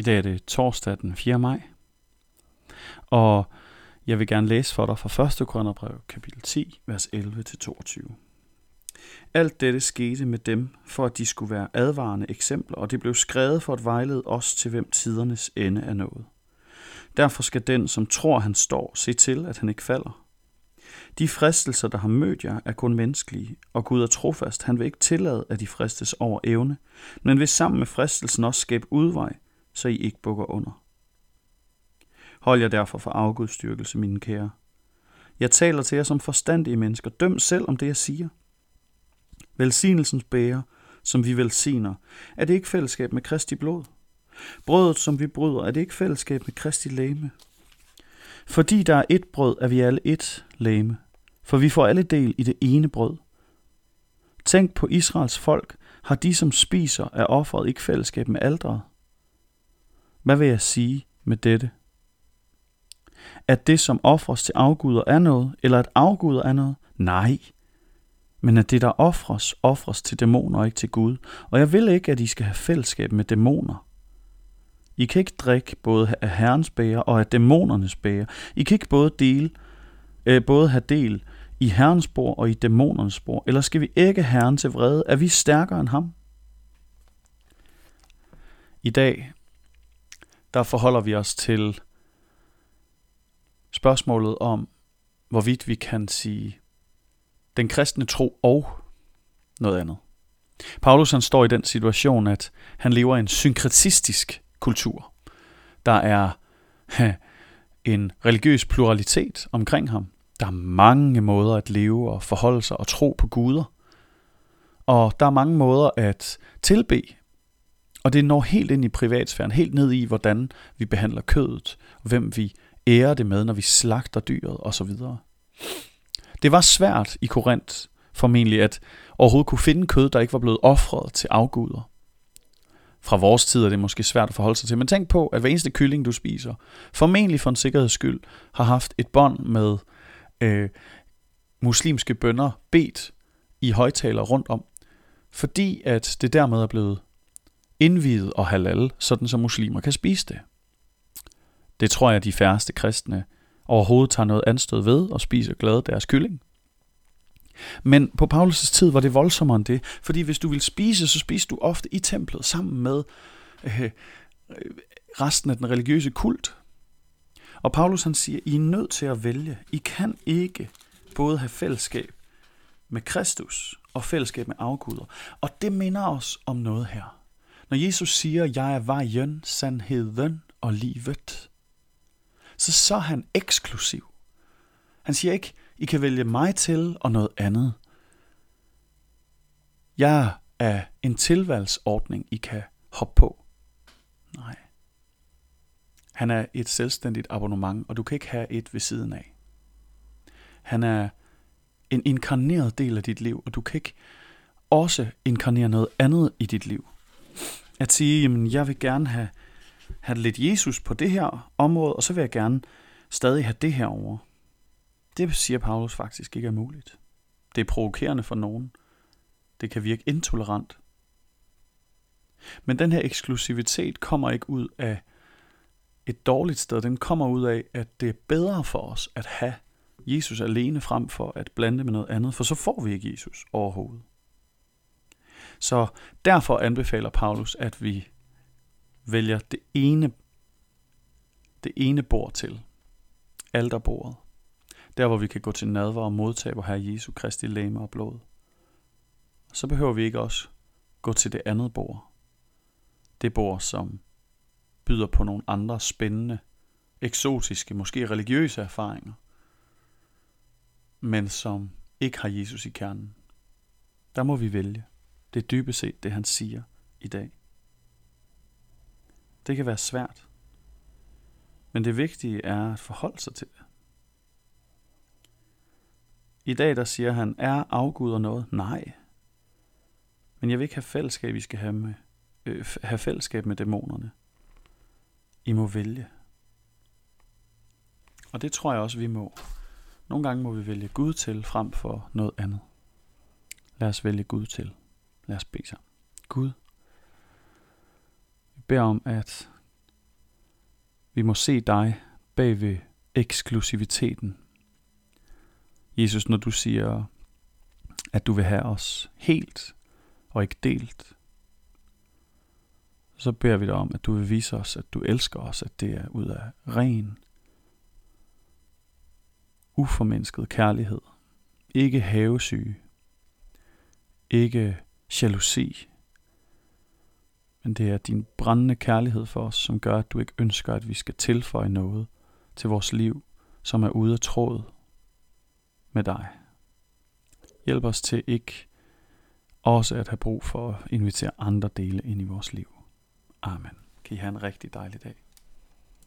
I dag er det torsdag den 4. maj, og jeg vil gerne læse for dig fra 1. Korintherbrev kapitel 10, vers 11-22. Alt dette skete med dem, for at de skulle være advarende eksempler, og det blev skrevet for at vejlede os til, hvem tidernes ende er nået. Derfor skal den, som tror, han står, se til, at han ikke falder. De fristelser, der har mødt jer, er kun menneskelige, og Gud er trofast. Han vil ikke tillade, at de fristes over evne, men vil sammen med fristelsen også skabe udvej, så I ikke bukker under. Hold jer derfor for afgudstyrkelse, mine kære. Jeg taler til jer som forstandige mennesker. Døm selv om det, jeg siger. Velsignelsens bærer, som vi velsigner, er det ikke fællesskab med Kristi blod? Brødet, som vi bryder, er det ikke fællesskab med Kristi læme? Fordi der er et brød, er vi alle et læme, for vi får alle del i det ene brød. Tænk på Israels folk, har de, som spiser, af offeret ikke fællesskab med aldret? Hvad vil jeg sige med dette? At det, som offres til afguder, er noget, eller at afguder er noget? Nej. Men at det, der offres, offres til dæmoner og ikke til Gud. Og jeg vil ikke, at I skal have fællesskab med dæmoner. I kan ikke drikke både af Herrens bæger og af dæmonernes bæger. I kan ikke både dele, øh, både have del i Herrens bord og i dæmonernes bord. Eller skal vi ikke Herren til vrede? Er vi stærkere end ham? I dag, der forholder vi os til spørgsmålet om, hvorvidt vi kan sige den kristne tro og noget andet. Paulus han står i den situation, at han lever i en synkretistisk kultur. Der er en religiøs pluralitet omkring ham. Der er mange måder at leve og forholde sig og tro på guder. Og der er mange måder at tilbe. Og det når helt ind i privatsfæren, helt ned i, hvordan vi behandler kødet, hvem vi ærer det med, når vi slagter dyret osv. Det var svært i Korinth formentlig at overhovedet kunne finde kød, der ikke var blevet offret til afguder fra vores tid er det måske svært at forholde sig til. Men tænk på, at hver eneste kylling, du spiser, formentlig for en sikkerheds skyld, har haft et bånd med øh, muslimske bønder bedt i højtaler rundt om. Fordi at det dermed er blevet indvidet og halal, sådan som muslimer kan spise det. Det tror jeg, de færreste kristne overhovedet tager noget anstød ved og spiser glade deres kylling. Men på Paulus' tid var det voldsommere end det, fordi hvis du ville spise, så spiste du ofte i templet sammen med øh, øh resten af den religiøse kult. Og Paulus han siger, I er nødt til at vælge. I kan ikke både have fællesskab med Kristus og fællesskab med afguder. Og det minder os om noget her. Når Jesus siger, jeg er vejen, sandheden og livet, så så er han eksklusiv. Han siger ikke, i kan vælge mig til og noget andet. Jeg er en tilvalgsordning, I kan hoppe på. Nej. Han er et selvstændigt abonnement, og du kan ikke have et ved siden af. Han er en inkarneret del af dit liv, og du kan ikke også inkarnere noget andet i dit liv. At sige, jamen jeg vil gerne have, have lidt Jesus på det her område, og så vil jeg gerne stadig have det her over. Det siger Paulus faktisk ikke er muligt. Det er provokerende for nogen. Det kan virke intolerant. Men den her eksklusivitet kommer ikke ud af et dårligt sted. Den kommer ud af, at det er bedre for os at have Jesus alene frem for at blande med noget andet, for så får vi ikke Jesus overhovedet. Så derfor anbefaler Paulus, at vi vælger det ene, det ene bord til, alterbordet. Der hvor vi kan gå til nadver og modtage vor Herre Jesu Kristi læme og blod. Så behøver vi ikke også gå til det andet bord. Det bord, som byder på nogle andre spændende, eksotiske, måske religiøse erfaringer, men som ikke har Jesus i kernen. Der må vi vælge. Det er dybest set det, han siger i dag. Det kan være svært, men det vigtige er at forholde sig til det. I dag der siger han, er afguder noget? Nej. Men jeg vil ikke have fællesskab, I skal have, med, øh, have fællesskab med dæmonerne. I må vælge. Og det tror jeg også, vi må. Nogle gange må vi vælge Gud til frem for noget andet. Lad os vælge Gud til. Lad os bede sammen. Gud, vi beder om, at Vi må se dig bag ved eksklusiviteten. Jesus, når du siger, at du vil have os helt og ikke delt, så beder vi dig om, at du vil vise os, at du elsker os, at det er ud af ren, uformindsket kærlighed. Ikke havesyge, ikke jalousi, men det er din brændende kærlighed for os, som gør, at du ikke ønsker, at vi skal tilføje noget til vores liv, som er ude af tråd med dig. Hjælp os til ikke også at have brug for at invitere andre dele ind i vores liv. Amen. Kan I have en rigtig dejlig dag.